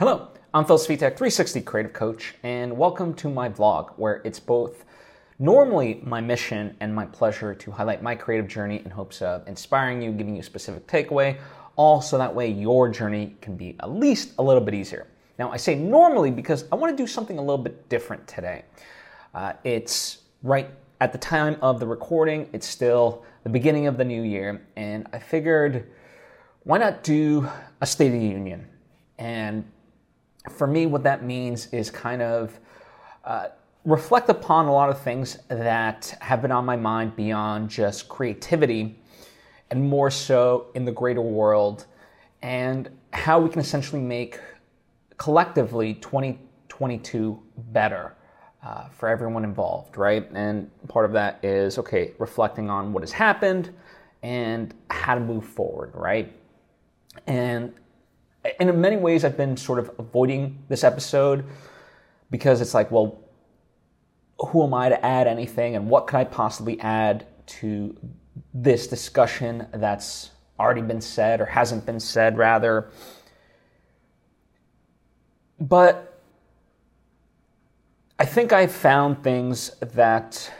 Hello, I'm Phil Svitek, 360 Creative Coach, and welcome to my vlog, where it's both normally my mission and my pleasure to highlight my creative journey in hopes of inspiring you, giving you a specific takeaway, all so that way your journey can be at least a little bit easier. Now, I say normally because I want to do something a little bit different today. Uh, it's right at the time of the recording, it's still the beginning of the new year, and I figured why not do a State of the Union? And for me, what that means is kind of uh, reflect upon a lot of things that have been on my mind beyond just creativity and more so in the greater world and how we can essentially make collectively 2022 better uh, for everyone involved, right? And part of that is, okay, reflecting on what has happened and how to move forward, right? And and in many ways, I've been sort of avoiding this episode because it's like, well, who am I to add anything, and what could I possibly add to this discussion that's already been said or hasn't been said, rather? But I think I've found things that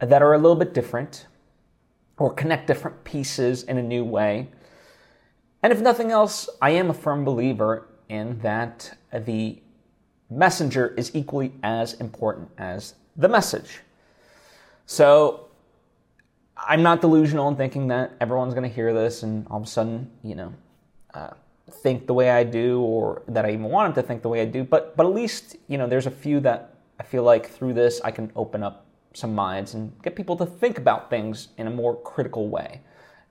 that are a little bit different or connect different pieces in a new way and if nothing else, I am a firm believer in that the messenger is equally as important as the message. So I'm not delusional in thinking that everyone's going to hear this and all of a sudden, you know, uh, think the way I do or that I even want them to think the way I do. But, but at least, you know, there's a few that I feel like through this I can open up some minds and get people to think about things in a more critical way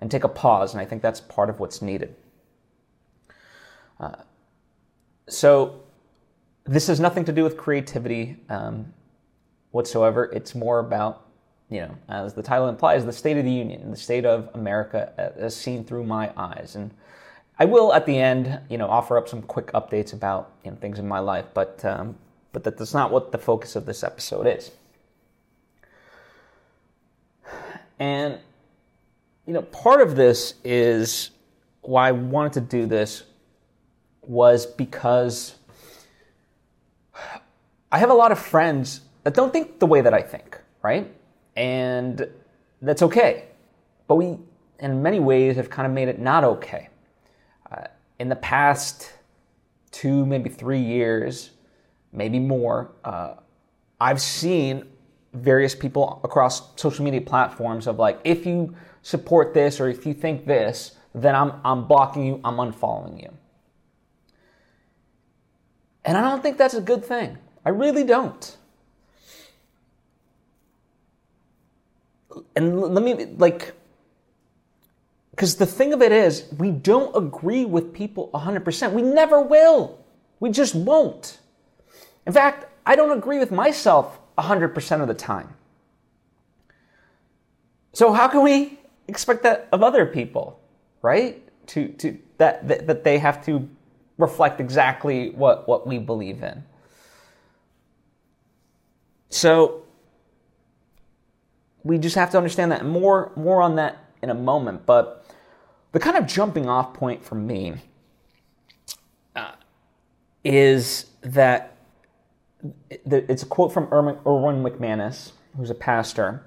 and take a pause. And I think that's part of what's needed. Uh, so this has nothing to do with creativity um, whatsoever. It's more about, you know, as the title implies, the state of the union, the state of America as seen through my eyes. And I will at the end, you know, offer up some quick updates about you know, things in my life, but um, but that's not what the focus of this episode is. And you know, part of this is why I wanted to do this was because I have a lot of friends that don't think the way that I think, right? And that's okay. But we, in many ways, have kind of made it not okay. Uh, in the past two, maybe three years, maybe more, uh, I've seen various people across social media platforms of like, if you support this or if you think this, then I'm, I'm blocking you, I'm unfollowing you. And I don't think that's a good thing. I really don't. And let me, like, because the thing of it is, we don't agree with people 100%. We never will. We just won't. In fact, I don't agree with myself 100% of the time. So how can we expect that of other people, right? To, to that, that, that they have to reflect exactly what, what we believe in. So we just have to understand that. More, more on that in a moment. But the kind of jumping off point for me uh, is that it's a quote from Erwin McManus, who's a pastor,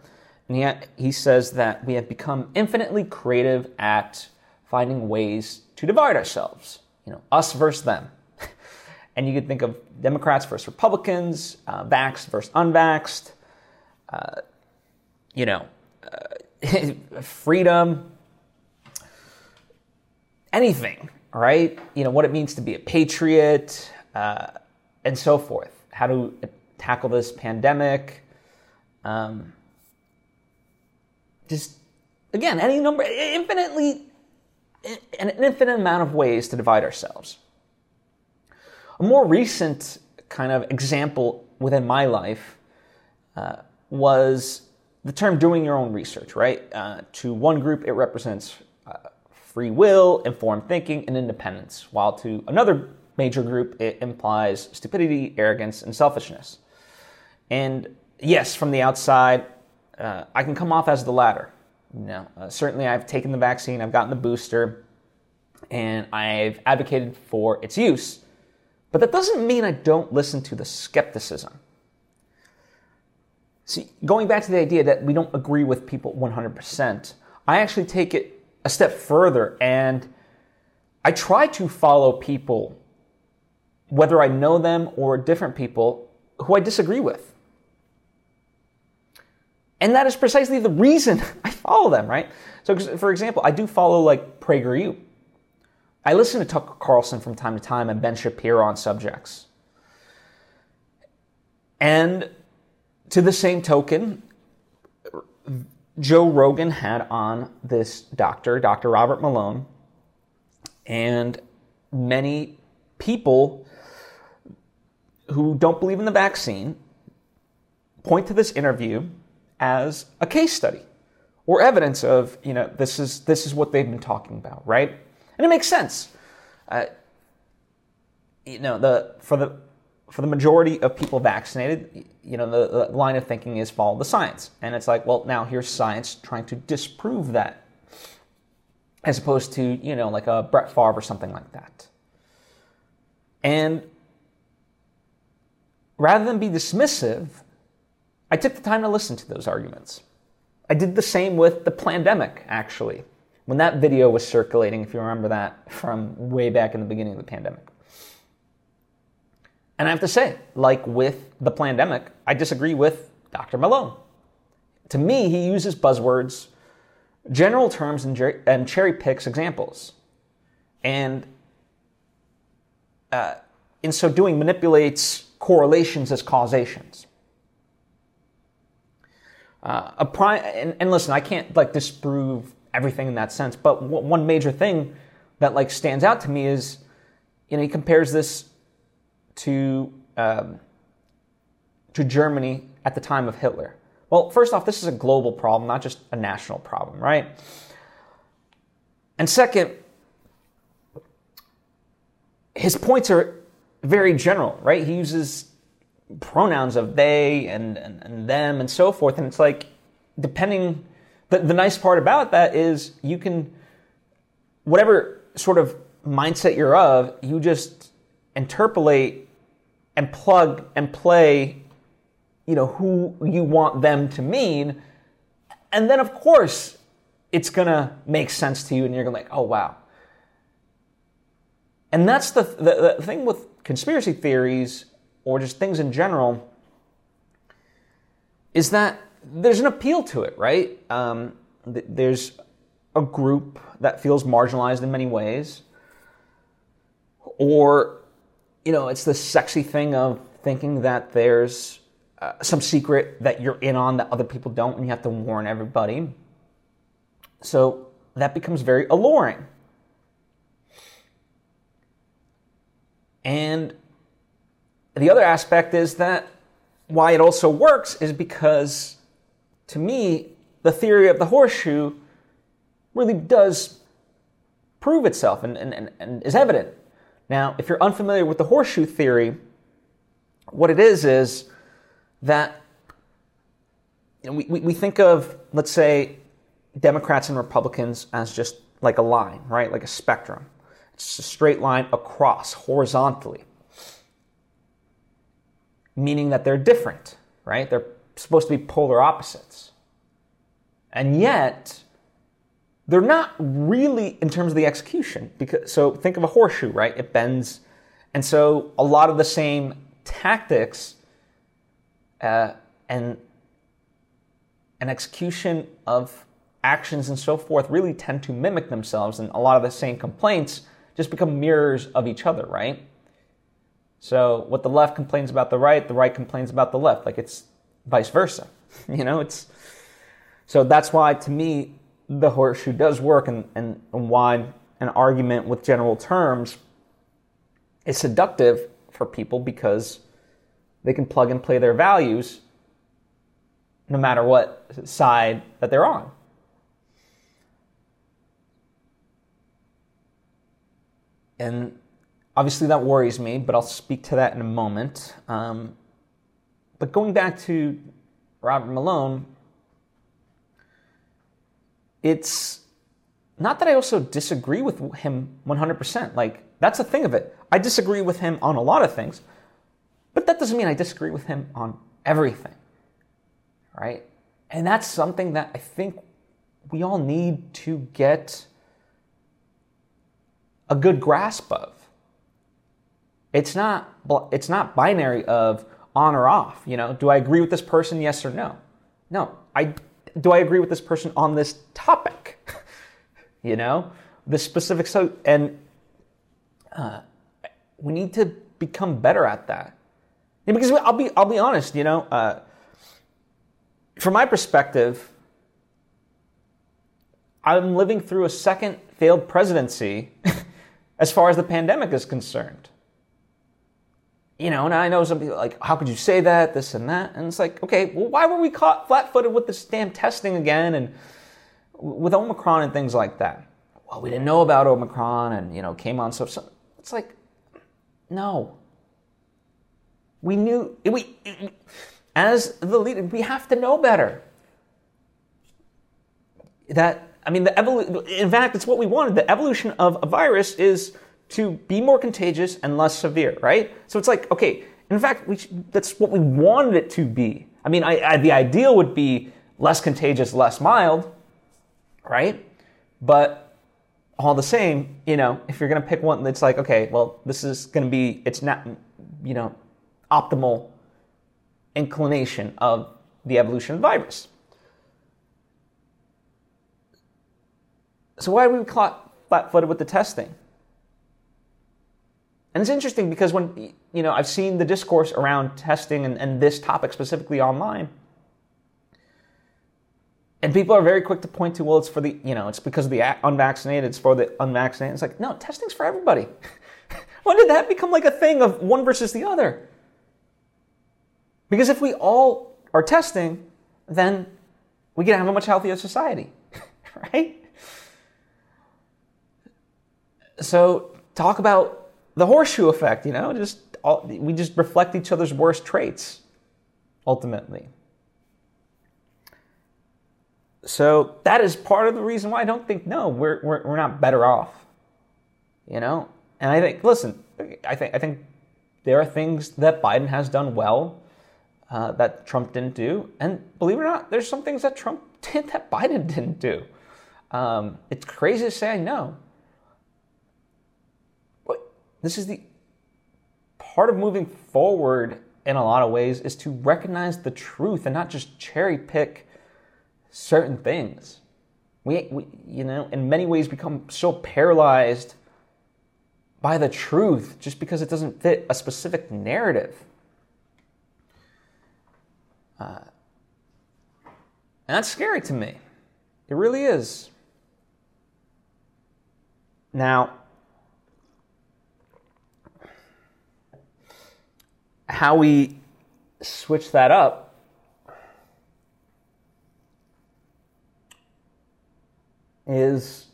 and he, he says that we have become infinitely creative at finding ways to divide ourselves you know, us versus them. and you could think of Democrats versus Republicans, uh, vaxxed versus unvaxxed, uh, you know, uh, freedom, anything, right? You know, what it means to be a patriot, uh, and so forth. How to tackle this pandemic. Um, just, again, any number, infinitely an infinite amount of ways to divide ourselves. A more recent kind of example within my life uh, was the term doing your own research, right? Uh, to one group, it represents uh, free will, informed thinking, and independence, while to another major group, it implies stupidity, arrogance, and selfishness. And yes, from the outside, uh, I can come off as the latter. No, uh, certainly I've taken the vaccine, I've gotten the booster, and I've advocated for its use. But that doesn't mean I don't listen to the skepticism. See, going back to the idea that we don't agree with people 100%, I actually take it a step further and I try to follow people, whether I know them or different people, who I disagree with. And that is precisely the reason I follow them, right? So, for example, I do follow like PragerU. I listen to Tucker Carlson from time to time and Ben Shapiro on subjects. And to the same token, Joe Rogan had on this doctor, Dr. Robert Malone, and many people who don't believe in the vaccine point to this interview as a case study or evidence of, you know, this is, this is what they've been talking about, right? And it makes sense. Uh, you know, the, for, the, for the majority of people vaccinated, you know, the, the line of thinking is follow the science. And it's like, well, now here's science trying to disprove that as opposed to, you know, like a Brett Favre or something like that. And rather than be dismissive, I took the time to listen to those arguments. I did the same with the Plandemic, actually, when that video was circulating, if you remember that from way back in the beginning of the pandemic. And I have to say, like with the Plandemic, I disagree with Dr. Malone. To me, he uses buzzwords general terms and, and cherry picks examples. And uh, in so doing, manipulates correlations as causations. Uh, a prime, and, and, listen, I can't like disprove everything in that sense, but w- one major thing that like stands out to me is, you know, he compares this to um, to Germany at the time of Hitler. Well, first off, this is a global problem, not just a national problem, right? And second, his points are very general, right? He uses pronouns of they and, and, and them and so forth. And it's like, depending, the, the nice part about that is you can, whatever sort of mindset you're of, you just interpolate and plug and play you know, who you want them to mean. And then, of course, it's going to make sense to you and you're going to like, oh, wow. And that's the, the, the thing with conspiracy theories or just things in general is that there's an appeal to it, right? Um, th- there's a group that feels marginalized in many ways. Or, you know, it's the sexy thing of thinking that there's uh, some secret that you're in on that other people don't, and you have to warn everybody. So that becomes very alluring. And the other aspect is that why it also works is because, to me, the theory of the horseshoe really does prove itself and, and, and, is evident. Now, if you're unfamiliar with the horseshoe theory, what it is is that we, we think of, let's say, Democrats and Republicans as just like a line, right? Like a spectrum. It's a straight line across horizontally, meaning that they're different, right? They're supposed to be polar opposites. And yet, they're not really in terms of the execution. Because so think of a horseshoe, right? It bends. And so a lot of the same tactics uh, and an execution of actions and so forth really tend to mimic themselves, and a lot of the same complaints just become mirrors of each other, right? So what the left complains about the right, the right complains about the left, like it's vice versa. you know, it's so that's why to me the horseshoe does work, and, and, and why an argument with general terms is seductive for people because they can plug and play their values no matter what side that they're on. And obviously that worries me, but I'll speak to that in a moment. Um, but going back to Robert Malone, it's not that I also disagree with him 100%. Like, that's the thing of it. I I disagree with him on a lot of things, but that doesn't mean I disagree with him on everything. Right? And that's something that I think we all need to get a good grasp of. It's not it's not binary of on or off, you know. Do I agree with this person yes or no? No. I do I agree with this person on this topic? you know, the specific so and uh, we need to become better at that. because I'll be I'll be honest, you know, uh, from my perspective, I'm living through a second failed presidency as far as the pandemic is concerned. You know, and I know some people like, how could you say that, this and that? And it's like, okay, well, why were we caught flat footed with this damn testing again and with Omicron and things like that? Well, we didn't know about Omicron and, you know, came on stuff. So it's like, no. We knew, we, as the leader, we have to know better. That, I mean, the evolution, in fact, it's what we wanted. The evolution of a virus is to be more contagious and less severe, right? So it's like, okay, in fact, we, that's what we wanted it to be. I mean, I, I, the ideal would be less contagious, less mild, right? But all the same, you know, if you're going to pick one that's like, okay, well, this is going to be, it's not, you know, optimal inclination of the evolution of the virus. So why are we caught flat-footed with the testing? And it's interesting because when you know I've seen the discourse around testing and, and this topic specifically online, and people are very quick to point to, well, it's for the you know it's because of the unvaccinated, it's for the unvaccinated. It's like no, testing's for everybody. when did that become like a thing of one versus the other? Because if we all are testing, then we can have a much healthier society, right? So talk about the horseshoe effect, you know, just all, we just reflect each other's worst traits ultimately. So that is part of the reason why I don't think no, we're we're, we're not better off. You know? And I think listen, I think I think there are things that Biden has done well uh, that Trump didn't do, and believe it or not, there's some things that Trump did that Biden didn't do. Um, it's crazy to say I know, this is the part of moving forward in a lot of ways is to recognize the truth and not just cherry pick certain things. We, we, you know, in many ways become so paralyzed by the truth just because it doesn't fit a specific narrative. Uh, and that's scary to me. It really is. Now, how we switch that up is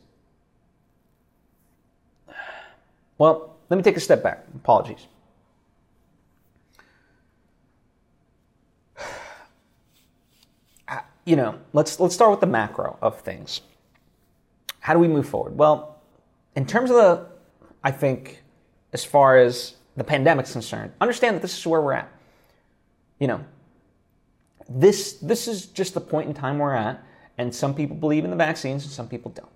well, let me take a step back. Apologies. You know, let's let's start with the macro of things. How do we move forward? Well, in terms of the I think as far as the pandemic's concerned, understand that this is where we're at. You know, this this is just the point in time we're at, and some people believe in the vaccines and some people don't.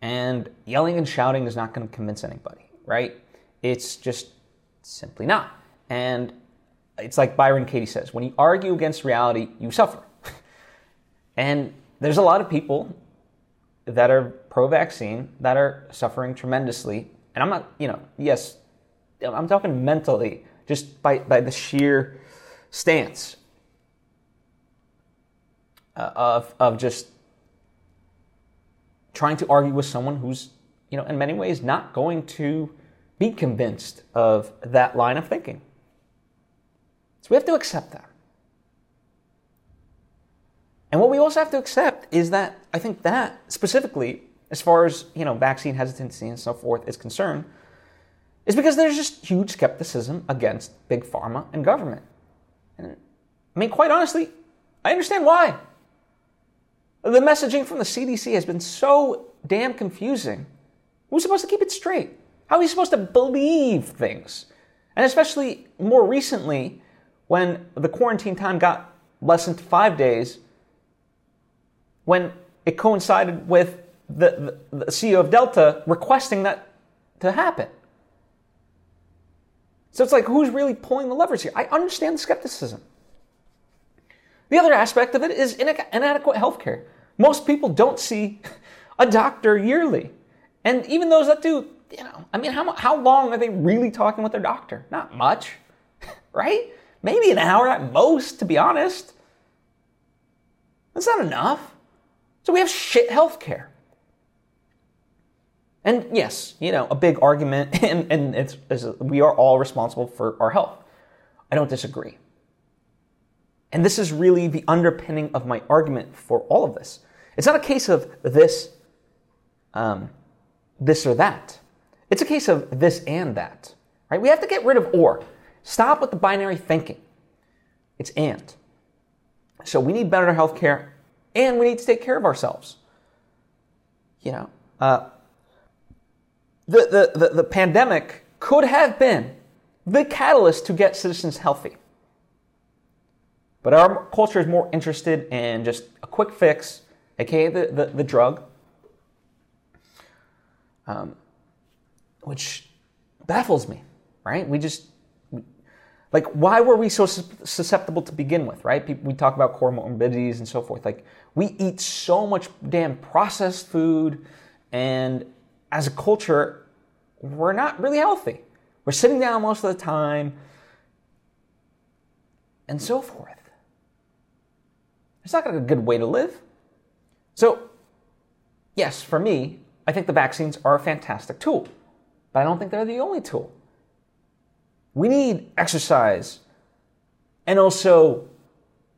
And yelling and shouting is not going to convince anybody, right? It's just simply not. And it's like Byron Katie says when you argue against reality, you suffer. and there's a lot of people that are pro vaccine that are suffering tremendously. And I'm not, you know, yes, I'm talking mentally, just by, by the sheer stance uh, of, of just trying to argue with someone who's, you know, in many ways not going to be convinced of that line of thinking. So we have to accept that. And what we also have to accept is that I think that specifically, as far as you know, vaccine hesitancy and so forth is concerned, is because there's just huge skepticism against big pharma and government. And I mean, quite honestly, I understand why. The messaging from the CDC has been so damn confusing. Who's supposed to keep it straight? How are we supposed to believe things? And especially more recently, when the quarantine time got less than five days, when it coincided with the, the, the CEO of Delta requesting that to happen. So it's like, who's really pulling the levers here? I understand the skepticism. The other aspect of it is inadequate health care. Most people don't see a doctor yearly. And even those that do, you know, I mean, how, how long are they really talking with their doctor? Not much, right? Maybe an hour at most, to be honest. That's not enough. So we have shit health care. And yes, you know, a big argument, and, and it's, it's, we are all responsible for our health. I don't disagree. And this is really the underpinning of my argument for all of this. It's not a case of this, um, this or that. It's a case of this and that, right? We have to get rid of or. Stop with the binary thinking. It's and. So we need better health care and we need to take care of ourselves. You know, uh, the, the, the, the pandemic could have been the catalyst to get citizens healthy. But our culture is more interested in just a quick fix, aka the, the, the drug, um, which baffles me, right? We just, like, why were we so susceptible to begin with, right? We talk about comorbidities and so forth. Like, we eat so much damn processed food, and as a culture, we're not really healthy. We're sitting down most of the time, and so forth. It's not a good way to live. So, yes, for me, I think the vaccines are a fantastic tool, but I don't think they're the only tool. We need exercise and also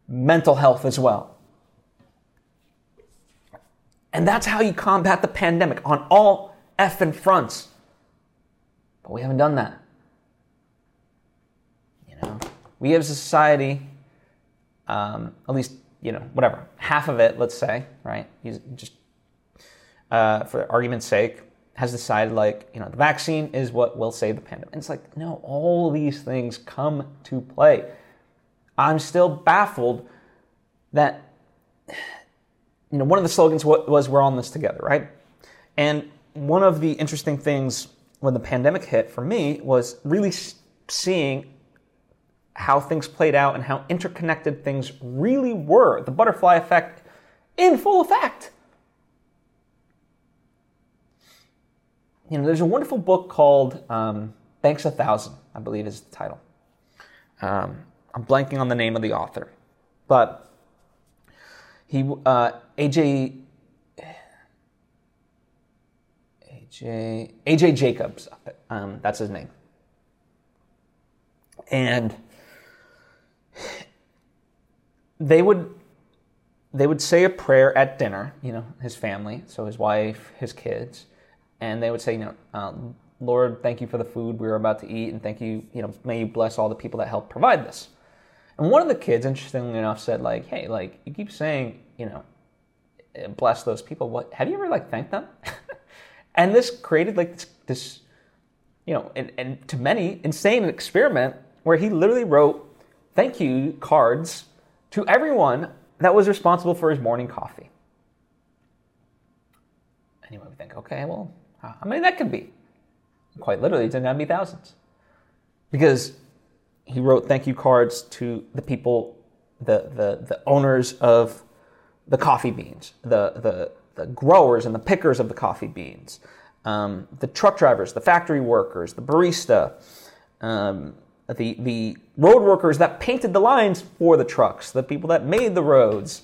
mental health as well. And that's how you combat the pandemic on all effing fronts. But we haven't done that. You know, we as a society, um, at least you know, whatever, half of it, let's say, right? Just, uh, for argument's sake, has decided like, you know, the vaccine is what will save the pandemic. And it's like, no, all these things come to play. I'm still baffled that, you know, one of the slogans was we're on this together, right? And one of the interesting things when the pandemic hit for me was really seeing how things played out and how interconnected things really were. The butterfly effect in full effect. You know, there's a wonderful book called um, Thanks a Thousand, I believe is the title. Um, I'm blanking on the name of the author, but he uh, AJ AJ Jacobs, um, that's his name, and they would they would say a prayer at dinner, you know, his family, so his wife, his kids, and they would say, you know, um, Lord, thank you for the food we were about to eat, and thank you, you know, may you bless all the people that helped provide this. And one of the kids, interestingly enough, said, like, hey, like, you keep saying, you know, bless those people. What have you ever like thanked them? and this created like this, this you know, and, and to many, insane experiment where he literally wrote thank you cards to everyone that was responsible for his morning coffee. And you might think, okay, well, how many that could be? Quite literally, it's going to be thousands. Because he wrote thank you cards to the people, the, the, the owners of the coffee beans, the, the, the growers and the pickers of the coffee beans, um, the truck drivers, the factory workers, the barista, um, the, the road workers that painted the lines for the trucks, the people that made the roads,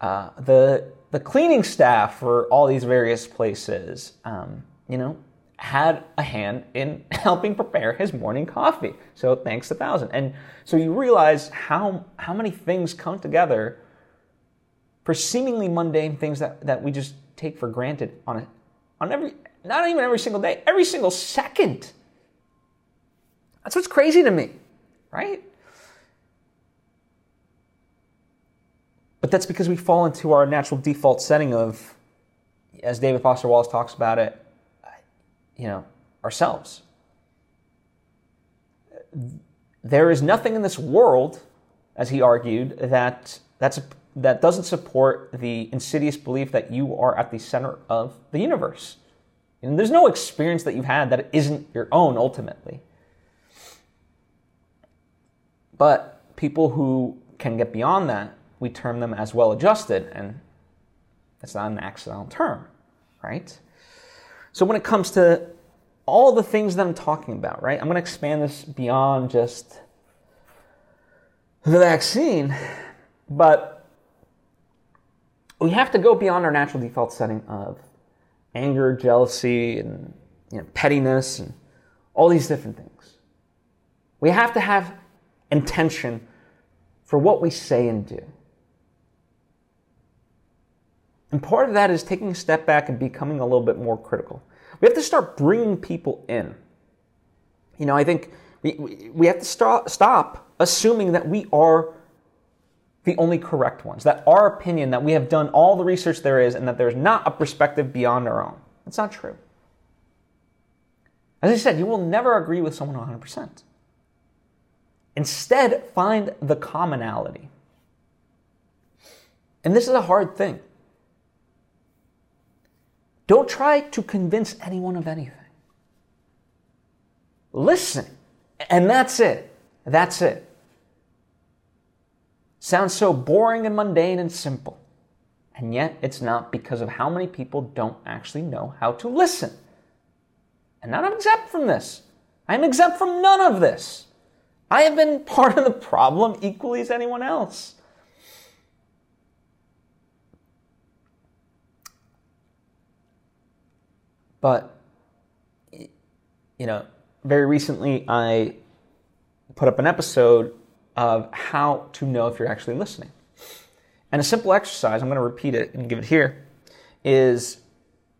uh, the, the cleaning staff for all these various places, um, you know, had a hand in helping prepare his morning coffee. So thanks a thousand. And so you realize how, how many things come together for seemingly mundane things that, that we just take for granted on on every, not even every single day, every single second. That's what's crazy to me, right? But that's because we fall into our natural default setting of, as David Foster Wallace talks about it, you know, ourselves. There is nothing in this world, as he argued, that, that's, that doesn't support the insidious belief that you are at the center of the universe. And there's no experience that you've had that isn't your own ultimately. But people who can get beyond that, we term them as well adjusted, and that's not an accidental term, right? So when it comes to all the things that I'm talking about, right, I'm going to expand this beyond just the vaccine, but we have to go beyond our natural default setting of anger, jealousy, and you know, pettiness, and all these different things. We have to have intention for what we say and do. And part of that is taking a step back and becoming a little bit more critical. We have to start bringing people in. You know, I think we, we have to stop, stop assuming that we are the only correct ones, that our opinion, that we have done all the research there is, and that there's not a perspective beyond our own. That's not true. As I said, you will never agree with someone 100%. Instead, find the commonality. And this is a hard thing. Don't try to convince anyone of anything. Listen, and that's it. That's it. Sounds so boring and mundane and simple. And yet it's not because of how many people don't actually know how to listen. And I'm exempt from this. I'm exempt from none of this. I have been part of the problem equally as anyone else. But, you know, very recently I put up an episode of how to know if you're actually listening. And a simple exercise, I'm going to repeat it and give it here, is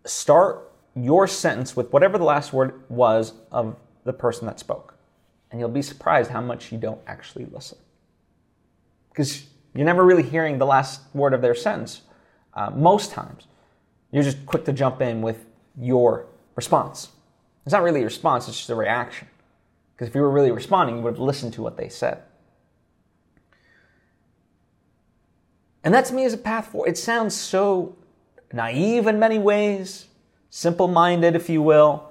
start your sentence with whatever the last word was of the person that spoke. And you'll be surprised how much you don't actually listen. Because you're never really hearing the last word of their sentence uh, most times. You're just quick to jump in with your response. It's not really a response, it's just a reaction. Because if you were really responding, you would have listened to what they said. And that's me as a path forward. It sounds so naive in many ways, simple minded, if you will,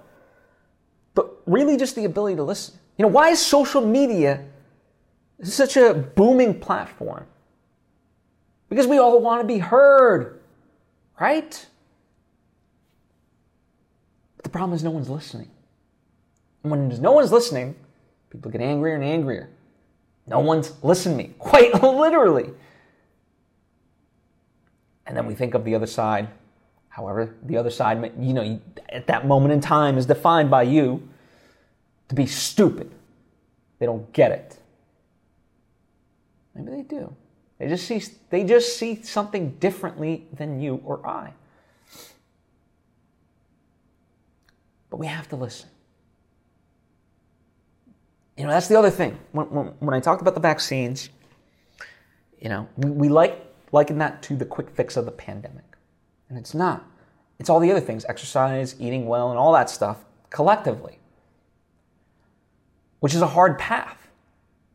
but really just the ability to listen. You know, why is social media such a booming platform? Because we all want to be heard, right? But the problem is no one's listening. And when no one's listening, people get angrier and angrier. No one's listening, to me, quite literally. And then we think of the other side. However, the other side, you know, at that moment in time is defined by you to be stupid. They don't get it. Maybe they do. They just see they just see something differently than you or I. But we have to listen. You know, that's the other thing. When, when, when I talked about the vaccines, you know, we, we like liken that to the quick fix of the pandemic. And it's not. It's all the other things exercise, eating well, and all that stuff collectively, which is a hard path.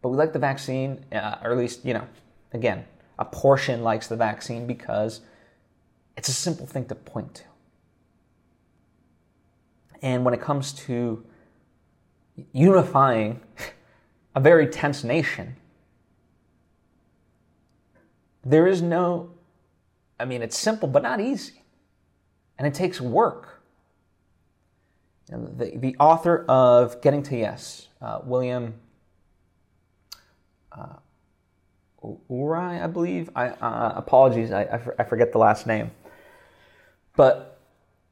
But we like the vaccine, uh, or at least, you know, again, a portion likes the vaccine because it's a simple thing to point to. And when it comes to unifying a very tense nation, there is no, I mean, it's simple but not easy. And it takes work. the, the author of Getting to Yes, uh, William uh, Ury, I believe. I uh, apologies, I, I, I forget the last name. But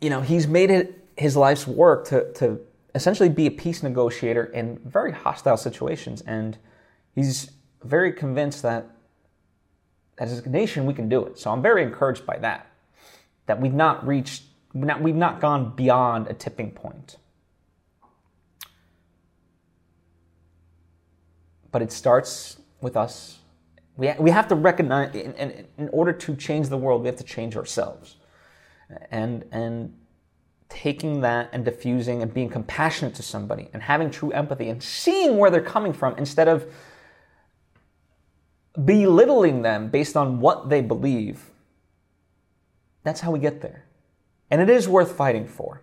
you know, he's made it his life's work to to essentially be a peace negotiator in very hostile situations, and he's very convinced that as a nation, we can do it. So I'm very encouraged by that. That we've not reached, we've not, gone beyond a tipping point. But it starts with us. We, we have to recognize, in, order to change the world, we have to change ourselves. And, and taking that and diffusing and being compassionate to somebody and having true empathy and seeing where they're coming from instead of belittling them based on what they believe. That's how we get there. And it is worth fighting for.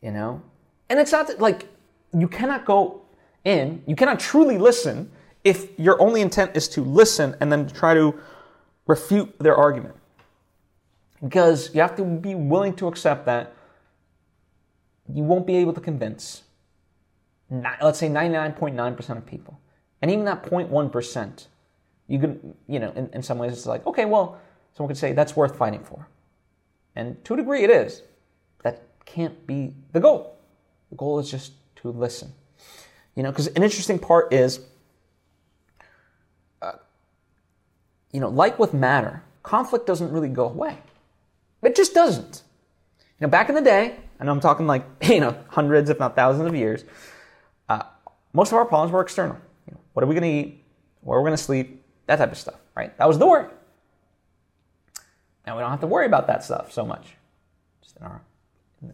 You know? And it's not that, like, you cannot go in, you cannot truly listen if your only intent is to listen and then try to refute their argument. Because you have to be willing to accept that you won't be able to convince, let's say 99.9% of people. And even that 0.1%, you could, you know, in, in some ways it's like, okay, well, someone could say that's worth fighting for. And to a degree it is. That can't be the goal. The goal is just to listen. You know, because an interesting part is, uh, you know, like with matter, conflict doesn't really go away. It just doesn't. You know, back in the day, and I'm talking like, you know, hundreds, if not thousands of years, uh, most of our problems were external. What are we going to eat? Where we're we going to sleep? That type of stuff, right? That was the worry. Now we don't have to worry about that stuff so much. Our,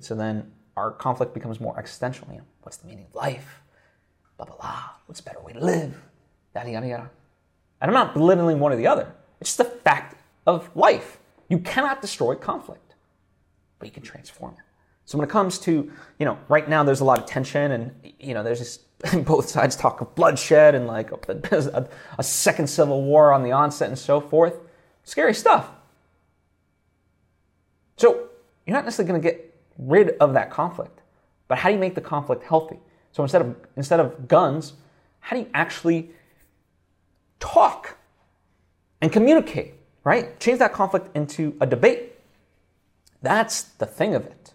so then our conflict becomes more existential. You know, what's the meaning of life? Blah, blah, blah. What's a better way to live? Yada, yada, yada. And I'm not belittling one or the other. It's just a fact of life. You cannot destroy conflict, but you can transform it. So when it comes to, you know, right now there's a lot of tension and, you know, there's just both sides talk of bloodshed and like a, a second civil war on the onset and so forth. Scary stuff. So you're not necessarily going to get rid of that conflict, but how do you make the conflict healthy? So instead of, instead of guns, how do you actually talk and communicate? right? Change that conflict into a debate. That's the thing of it.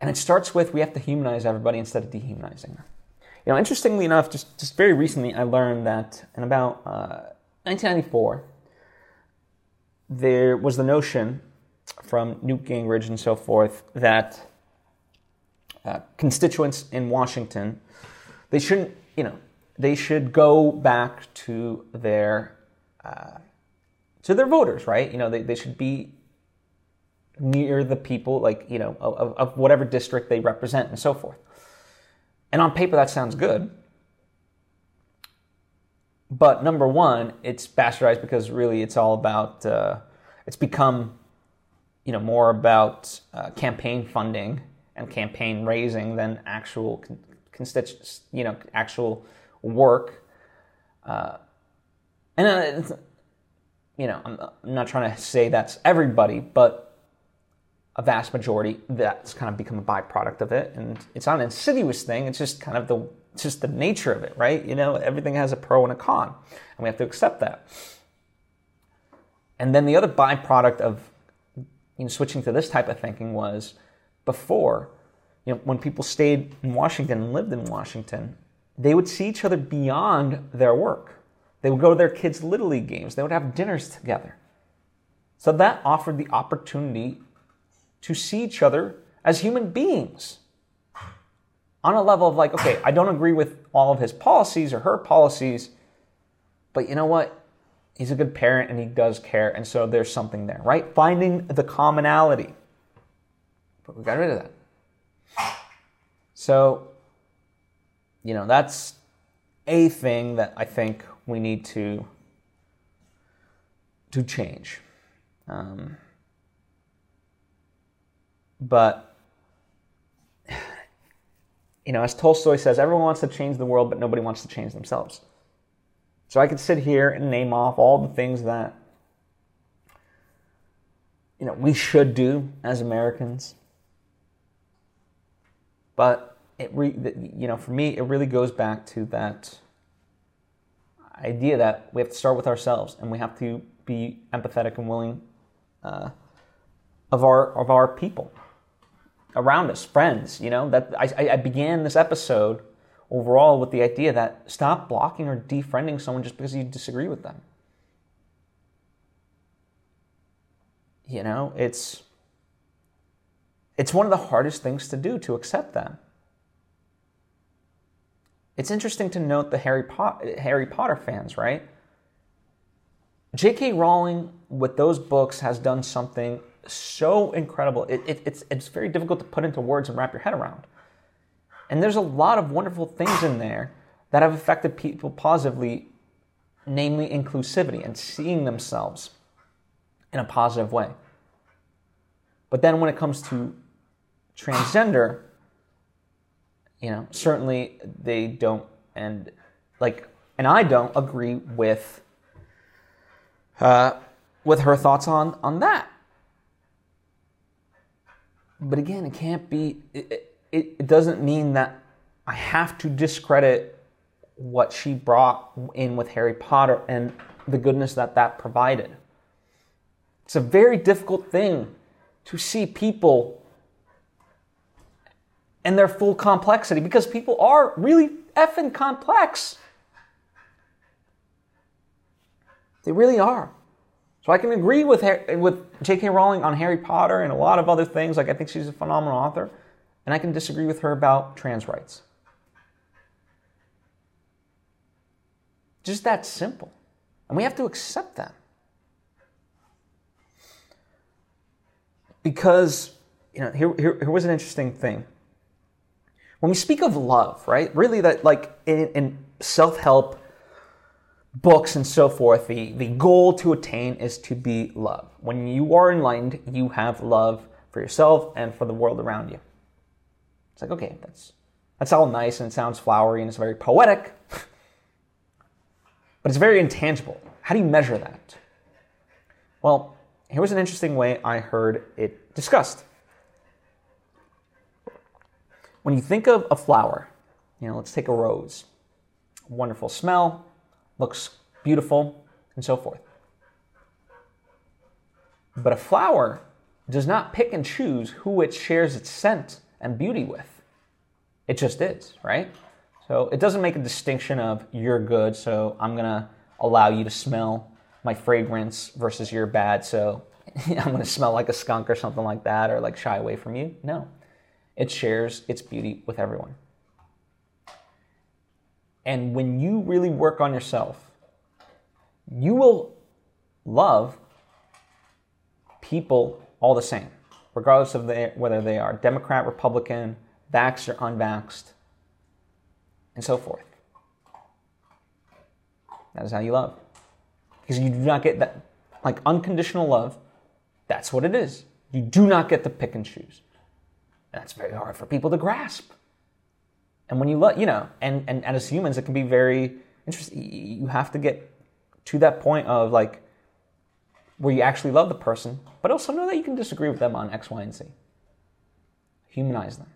And it starts with we have to humanize everybody instead of dehumanizing them. You know, interestingly enough, just, just very recently, I learned that in about uh, 1994, there was the notion from Newt Gingrich and so forth that uh, constituents in Washington, they shouldn't, you know, they should go back to their uh, to their voters, right? You know, they, they should be near the people, like you know, of, of whatever district they represent, and so forth. And on paper, that sounds good. But number one, it's bastardized because really it's all about, uh, it's become, you know, more about uh, campaign funding and campaign raising than actual con- constituents, you know, actual work. Uh, and uh, you know, I'm, I'm not trying to say that's everybody, but a vast majority that's kind of become a byproduct of it, and it's not an insidious thing. It's just kind of the just the nature of it, right? You know, everything has a pro and a con, and we have to accept that. And then the other byproduct of you know, switching to this type of thinking was before, you know, when people stayed in Washington and lived in Washington, they would see each other beyond their work. They would go to their kids' Little League games. They would have dinners together. So that offered the opportunity to see each other as human beings on a level of like, okay, I don't agree with all of his policies or her policies, but you know what? He's a good parent and he does care, and so there's something there, right? Finding the commonality. But we got rid of that. So you know, that's a thing that I think we need to to change. Um, but you know, as Tolstoy says, everyone wants to change the world, but nobody wants to change themselves. So I could sit here and name off all the things that you know we should do as Americans. But it re, you know, for me, it really goes back to that idea that we have to start with ourselves and we have to be empathetic and willing uh, of our of our people around us, friends. You know that I, I began this episode overall with the idea that stop blocking or defriending someone just because you disagree with them. You know, it's it's one of the hardest things to do to accept that. It's interesting to note the Harry, Pot- Harry Potter fans, right? J.K. Rowling, with those books, has done something so incredible. It, it, it's, it's very difficult to put into words and wrap your head around. And there's a lot of wonderful things in there that have affected people positively, namely inclusivity and seeing themselves in a positive way. But then when it comes to transgender, you know, certainly they don't, and like, and I don't agree with uh, with her thoughts on on that. But again, it can't be. It, it, it doesn't mean that I have to discredit what she brought in with Harry Potter and the goodness that that provided. It's a very difficult thing to see people and their full complexity because people are really effing complex. They really are. So I can agree with with J.K. Rowling on Harry Potter and a lot of other things. Like I think she's a phenomenal author, and I can disagree with her about trans rights. Just that simple, and we have to accept that because you know here, here, here was an interesting thing. When we speak of love, right? Really, that like in, in self help books and so forth, the, the goal to attain is to be love. When you are enlightened, you have love for yourself and for the world around you. It's like, okay, that's, that's all nice and it sounds flowery and it's very poetic, but it's very intangible. How do you measure that? Well, here was an interesting way I heard it discussed. When you think of a flower, you know, let's take a rose. Wonderful smell, looks beautiful, and so forth. But a flower does not pick and choose who it shares its scent and beauty with. It just is, right? So it doesn't make a distinction of you're good, so I'm gonna allow you to smell my fragrance versus you're bad, so I'm gonna smell like a skunk or something like that, or like shy away from you. No, it shares its beauty with everyone. And when you really work on yourself, you will love people all the same, regardless of the, whether they are Democrat, Republican, vaxxed or unvaxxed, and so forth. That is how you love. Because you do not get that, like unconditional love, that's what it is. You do not get to pick and choose. That's very hard for people to grasp. And when you look, you know, and, and, and as humans, it can be very interesting. You have to get to that point of like where you actually love the person, but also know that you can disagree with them on X, Y, and Z. Humanize them.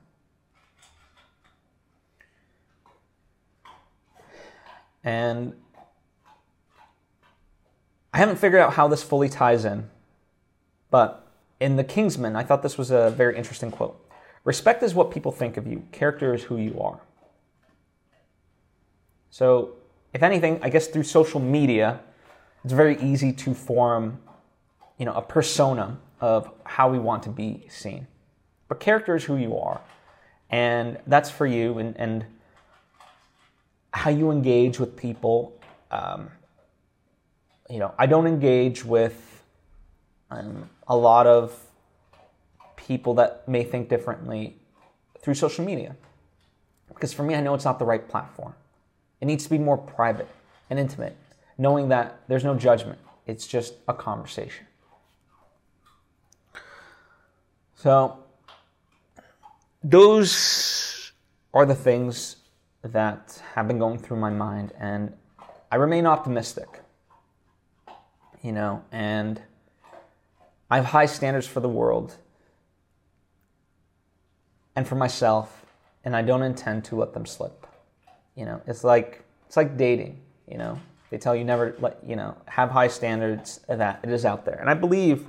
And I haven't figured out how this fully ties in, but in The Kingsman, I thought this was a very interesting quote. Respect is what people think of you, character is who you are. So, if anything, I guess through social media, it's very easy to form, you know, a persona of how we want to be seen. But character is who you are, and that's for you, and, and how you engage with people. Um, you know, I don't engage with um, a lot of people that may think differently through social media. Because for me, I know it's not the right platform. It needs to be more private and intimate, knowing that there's no judgment, it's just a conversation. So, those are the things that have been going through my mind, and I remain optimistic. You know, and I have high standards for the world and for myself, and I don't intend to let them slip. You know, it's like it's like dating. You know, they tell you never let you know have high standards. That it is out there, and I believe,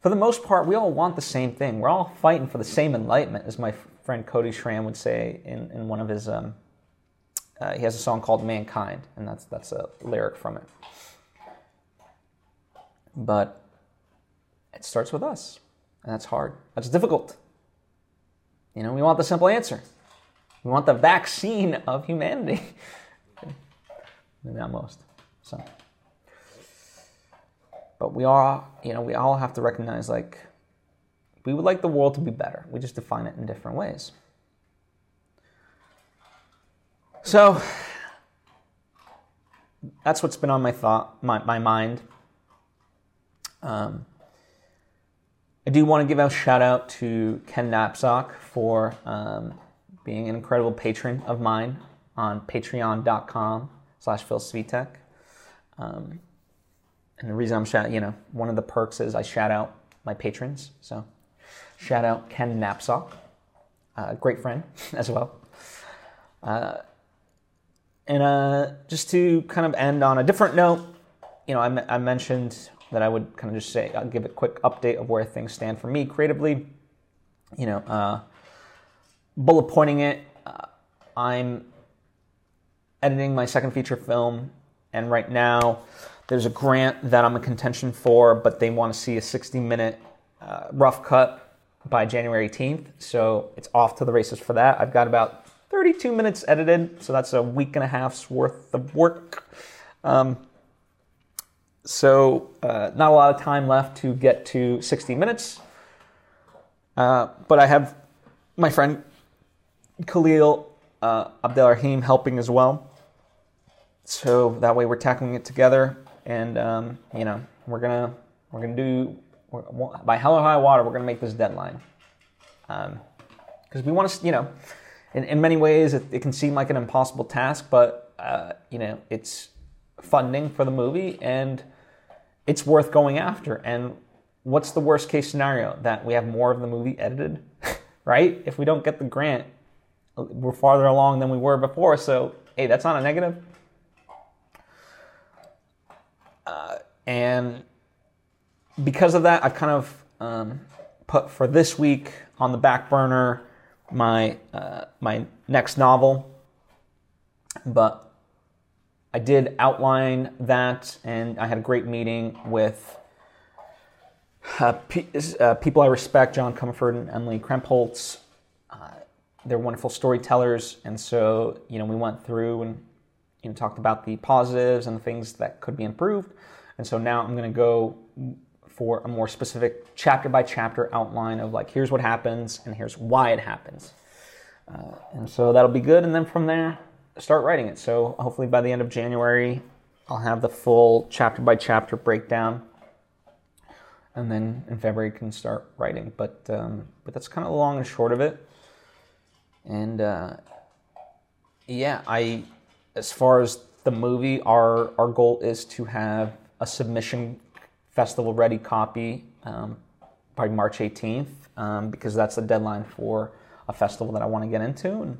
for the most part, we all want the same thing. We're all fighting for the same enlightenment, as my friend Cody Schram would say in, in one of his. Um, uh, he has a song called "Mankind," and that's that's a lyric from it. But it starts with us, and that's hard. That's difficult. You know, we want the simple answer. We want the vaccine of humanity. Maybe not most. So, but we all, you know, we all have to recognize like we would like the world to be better. We just define it in different ways. So that's what's been on my thought, my, my mind. Um, I do want to give a shout out to Ken Napzok for um, being an incredible patron of mine on patreon.com slash Phil Svitek. Um, and the reason I'm shouting, you know, one of the perks is I shout out my patrons. So shout out Ken Napzok, a great friend as well. Uh, and uh, just to kind of end on a different note, you know, I, I mentioned that I would kind of just say, I'll give a quick update of where things stand for me creatively. You know, uh, bullet pointing it, uh, I'm editing my second feature film, and right now there's a grant that I'm in contention for, but they want to see a 60 minute uh, rough cut by January 18th. So it's off to the races for that. I've got about 32 minutes edited, so that's a week and a half's worth of work. Um, so, uh, not a lot of time left to get to 60 minutes. Uh, but I have my friend Khalil uh, Abdelrahim helping as well. So that way we're tackling it together, and um, you know we're gonna we're gonna do we're, by hell or high water we're gonna make this deadline because um, we want to you know in, in many ways, it, it can seem like an impossible task, but uh, you know, it's funding for the movie and it's worth going after. And what's the worst case scenario? That we have more of the movie edited, right? If we don't get the grant, we're farther along than we were before. So, hey, that's not a negative. Uh, and because of that, I've kind of um, put for this week on the back burner my uh, my next novel, but I did outline that, and I had a great meeting with uh, uh, people I respect, John Comfort and Emily Krempholz. Uh, they're wonderful storytellers, and so you know we went through and you know talked about the positives and the things that could be improved. And so now I'm going to go for a more specific chapter by chapter outline of like here's what happens and here's why it happens. Uh, and so that'll be good. And then from there, start writing it. So hopefully by the end of January, I'll have the full chapter by chapter breakdown. And then in February, can start writing. But um, but that's kind of the long and short of it. And uh, yeah, I as far as the movie, our our goal is to have a submission festival ready copy um, by March 18th um, because that's the deadline for a festival that I want to get into. And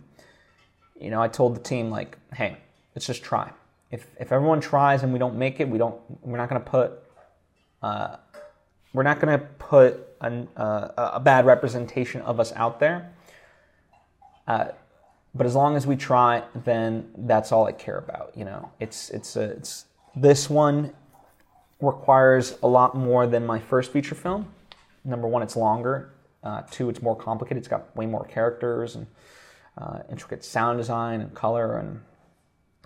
you know, I told the team like, hey, let's just try. If if everyone tries and we don't make it, we don't. We're not going to put. Uh, we're not going to put an, uh, a bad representation of us out there. Uh, but as long as we try, then that's all I care about. You know, it's it's a, it's this one requires a lot more than my first feature film. Number one, it's longer. Uh, two, it's more complicated. It's got way more characters and uh, intricate sound design and color. And,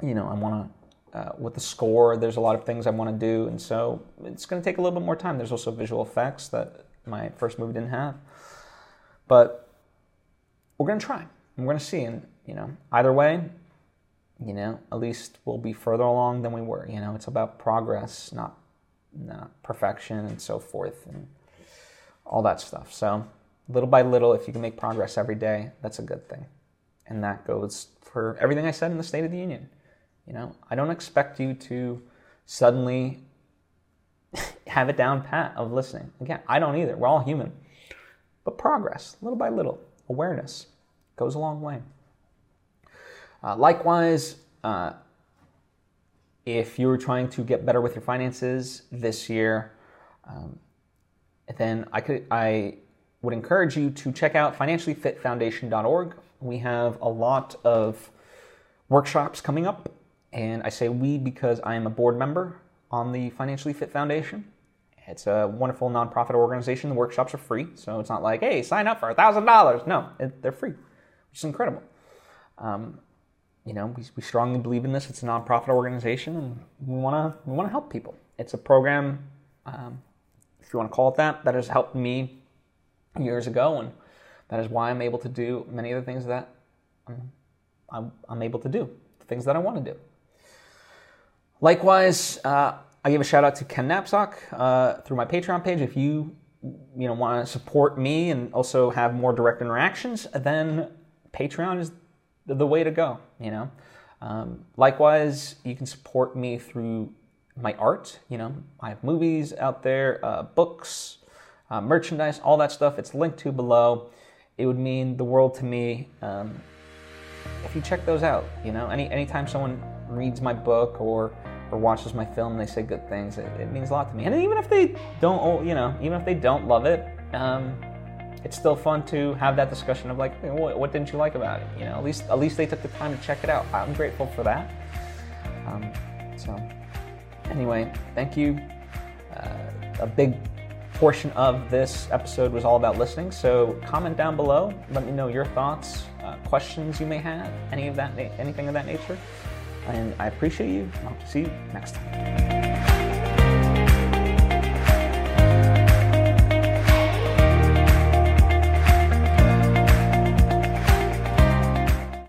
you know, I want to, uh, with the score, there's a lot of things I want to do. And so it's going to take a little bit more time. There's also visual effects that my first movie didn't have. But we're going to try. We're going to see. And, you know, either way, you know, at least we'll be further along than we were. You know, it's about progress, not not perfection and so forth and all that stuff. So, little by little, if you can make progress every day, that's a good thing. And that goes for everything I said in the State of the Union. You know, I don't expect you to suddenly have it down pat of listening. Again, I don't either. We're all human. But progress, little by little, awareness goes a long way. Uh, likewise, uh, if you're trying to get better with your finances this year, um, then I could I would encourage you to check out financiallyfitfoundation.org. We have a lot of workshops coming up, and I say we because I am a board member on the Financially Fit Foundation. It's a wonderful nonprofit organization. The workshops are free, so it's not like, hey, sign up for $1,000. No, it, they're free, which is incredible. Um, you know, we, we strongly believe in this. It's a nonprofit organization, and we want to we want to help people. It's a program Um, if you want to call it that, that has helped me years ago, and that is why I'm able to do many of the things that I'm, I'm, I'm able to do, the things that I want to do. Likewise, uh, I give a shout out to Ken Napzok uh, through my Patreon page. If you you know want to support me and also have more direct interactions, then Patreon is the way to go. You know. Um, likewise, you can support me through my art. You know, I have movies out there, uh, books, uh, merchandise, all that stuff. It's linked to below. It would mean the world to me um, if you check those out. You know, any anytime someone reads my book or or watches my film and they say good things, it, it means a lot to me. And even if they don't, oh, you know, even if they don't love it, um, it's still fun to have that discussion of like, hey, what, what, didn't you like about it? You know, at least at least they took the time to check it out. I'm grateful for that. Um, so, anyway, thank you. Uh, a big portion of this episode was all about listening. So comment down below. Let me know your thoughts, uh, questions you may have, any of that, anything of that nature and I appreciate you. I'll see you next time.